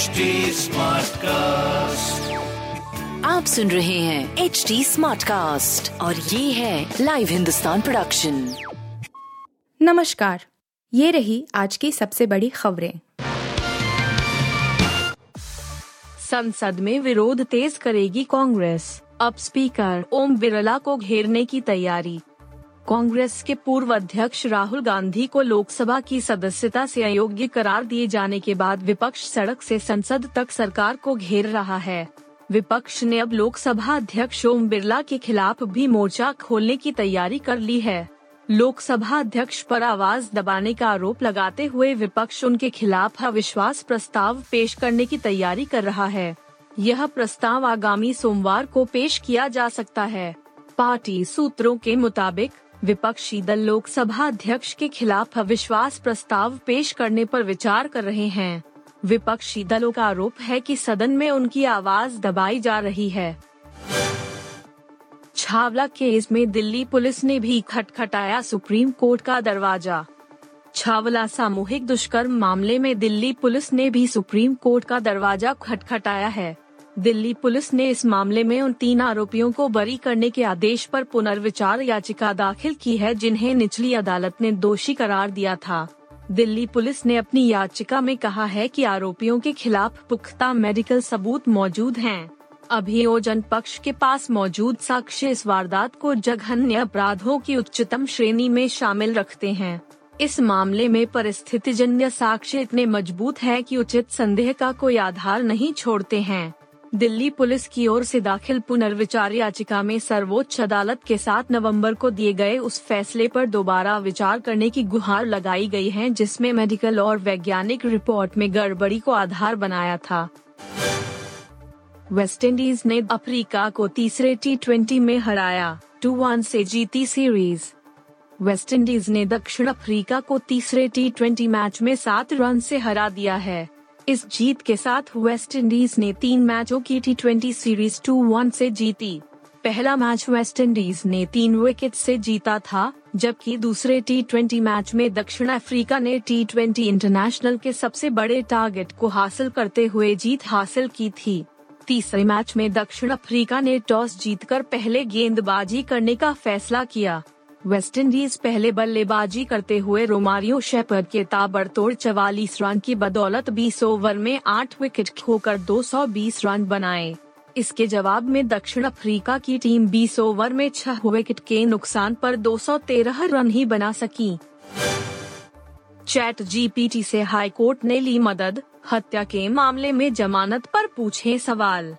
HD cast आप सुन रहे हैं एच डी स्मार्ट कास्ट और ये है लाइव हिंदुस्तान प्रोडक्शन नमस्कार ये रही आज की सबसे बड़ी खबरें। संसद में विरोध तेज करेगी कांग्रेस। अब स्पीकर ओम बिरला को घेरने की तैयारी। कांग्रेस के पूर्व अध्यक्ष राहुल गांधी को लोकसभा की सदस्यता से अयोग्य करार दिए जाने के बाद विपक्ष सड़क से संसद तक सरकार को घेर रहा है। विपक्ष ने अब लोकसभा अध्यक्ष ओम बिरला के खिलाफ भी मोर्चा खोलने की तैयारी कर ली है। लोकसभा अध्यक्ष पर आवाज़ दबाने का आरोप लगाते हुए विपक्ष उनके खिलाफ अविश्वास प्रस्ताव पेश करने की तैयारी कर रहा है। यह प्रस्ताव आगामी सोमवार को पेश किया जा सकता है। पार्टी सूत्रों के मुताबिक विपक्षी दल लोकसभा अध्यक्ष के खिलाफ अविश्वास प्रस्ताव पेश करने पर विचार कर रहे हैं। विपक्षी दलों का आरोप है कि सदन में उनकी आवाज़ दबाई जा रही है। छावला केस में दिल्ली पुलिस ने भी खटखटाया सुप्रीम कोर्ट का दरवाज़ा। छावला सामूहिक दुष्कर्म मामले में दिल्ली पुलिस ने भी सुप्रीम कोर्ट का दरवाज़ा खटखटाया है। दिल्ली पुलिस ने इस मामले में उन तीन आरोपियों को बरी करने के आदेश पर पुनर्विचार याचिका दाखिल की है, जिन्हें निचली अदालत ने दोषी करार दिया था। दिल्ली पुलिस ने अपनी याचिका में कहा है कि आरोपियों के खिलाफ पुख्ता मेडिकल सबूत मौजूद हैं। अभियोजन पक्ष के पास मौजूद साक्ष्य इस वारदात को जघन्य अपराधों की उच्चतम श्रेणी में शामिल रखते हैं। इस मामले में परिस्थितिजन्य साक्ष्य इतने मज़बूत है कि उचित संदेह का कोई आधार नहीं छोड़ते हैं। दिल्ली पुलिस की ओर से दाखिल पुनर्विचार याचिका में सर्वोच्च अदालत के सात नवंबर को दिए गए उस फैसले पर दोबारा विचार करने की गुहार लगाई गई है, जिसमें मेडिकल और वैज्ञानिक रिपोर्ट में गड़बड़ी को आधार बनाया था। वेस्टइंडीज ने अफ्रीका को तीसरे टी में हराया, टू वन से जीती सीरीज़। वेस्टइंडीज ने दक्षिण अफ्रीका को तीसरे टी मैच में सात रन से हरा दिया है। इस जीत के साथ वेस्ट इंडीज ने तीन मैचों की T twenty series two one से जीती। पहला मैच वेस्ट इंडीज ने तीन विकेट से जीता था, जबकि दूसरे टी ट्वेंटी मैच में दक्षिण अफ्रीका ने टी ट्वेंटी इंटरनेशनल के सबसे बड़े टारगेट को हासिल करते हुए जीत हासिल की थी। तीसरे मैच में दक्षिण अफ्रीका ने टॉस जीतकर पहले गेंदबाजी करने का फैसला किया। वेस्टइंडीज पहले बल्लेबाजी करते हुए रोमारियो शेपर्ड के ताबड़तोड़ चवालीस रन की बदौलत 20 ओवर में 8 विकेट खोकर 220 रन बनाए। इसके जवाब में दक्षिण अफ्रीका की टीम 20 ओवर में छह विकेट के नुकसान पर 213 रन ही बना सकी। चैट जीपीटी से हाईकोर्ट ने ली मदद, हत्या के मामले में जमानत पर पूछे सवाल।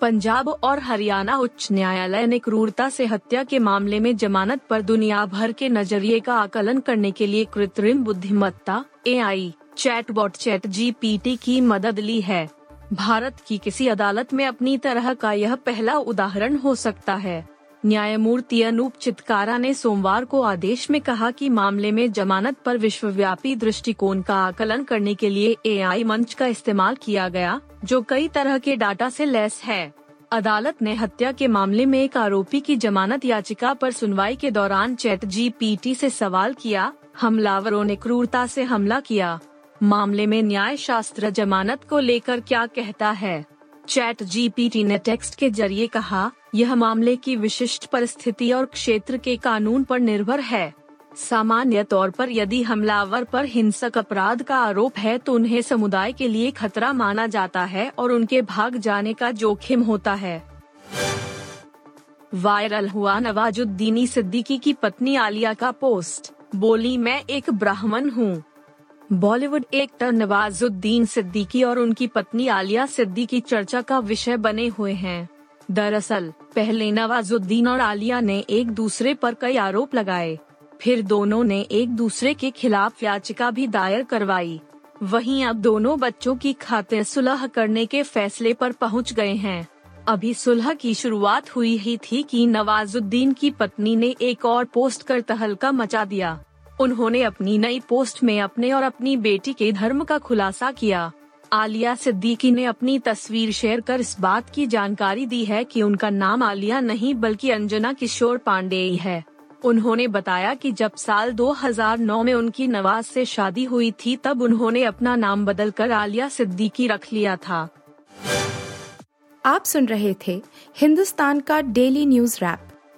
पंजाब और हरियाणा उच्च न्यायालय ने क्रूरता से हत्या के मामले में जमानत पर दुनिया भर के नज़रिए का आकलन करने के लिए कृत्रिम बुद्धिमत्ता A I chat bot chat GPT की मदद ली है। भारत की किसी अदालत में अपनी तरह का यह पहला उदाहरण हो सकता है। न्यायमूर्ति अनूप चितकारा ने सोमवार को आदेश में कहा कि मामले में जमानत पर विश्वव्यापी दृष्टिकोण का आकलन करने के लिए एआई मंच का इस्तेमाल किया गया, जो कई तरह के डाटा से लेस है। अदालत ने हत्या के मामले में एक आरोपी की जमानत याचिका पर सुनवाई के दौरान चैट जी से सवाल किया, हमलावरों ने क्रूरता से हमला किया। मामले में न्याय शास्त्र जमानत को लेकर क्या कहता है? चैट जीपीटी ने टेक्स्ट के ज़रिए कहा, यह मामले की विशिष्ट परिस्थिति और क्षेत्र के कानून पर निर्भर है। सामान्य तौर पर यदि हमलावर पर हिंसक अपराध का आरोप है तो उन्हें समुदाय के लिए खतरा माना जाता है और उनके भाग जाने का जोखिम होता है। वायरल हुआ नवाजुद्दीनी सिद्दीकी की पत्नी आलिया का पोस्ट, बोली, मैं एक ब्राह्मण हूँ। बॉलीवुड एक्टर नवाजुद्दीन सिद्दीकी और उनकी पत्नी आलिया सिद्दीकी चर्चा का विषय बने हुए हैं। दरअसल, पहले नवाजुद्दीन और आलिया ने एक दूसरे पर कई आरोप लगाए। फिर दोनों ने एक दूसरे के खिलाफ याचिका भी दायर करवाई। वहीं अब दोनों बच्चों की खातिर सुलह करने के फैसले पर पहुँच गए हैं। अभी सुलह की शुरुआत हुई ही थी कि नवाजुद्दीन की पत्नी ने एक और पोस्ट कर तहलका मचा दिया। उन्होंने अपनी नई पोस्ट में अपने और अपनी बेटी के धर्म का खुलासा किया। आलिया सिद्दीकी ने अपनी तस्वीर शेयर कर इस बात की जानकारी दी है कि उनका नाम आलिया नहीं बल्कि अंजना किशोर पांडे है उन्होंने बताया कि जब साल 2009 में उनकी नवाज़ से शादी हुई थी, तब उन्होंने अपना नाम बदलकर आलिया सिद्दीकी रख लिया था। आप सुन रहे थे हिंदुस्तान का डेली न्यूज़ रैप।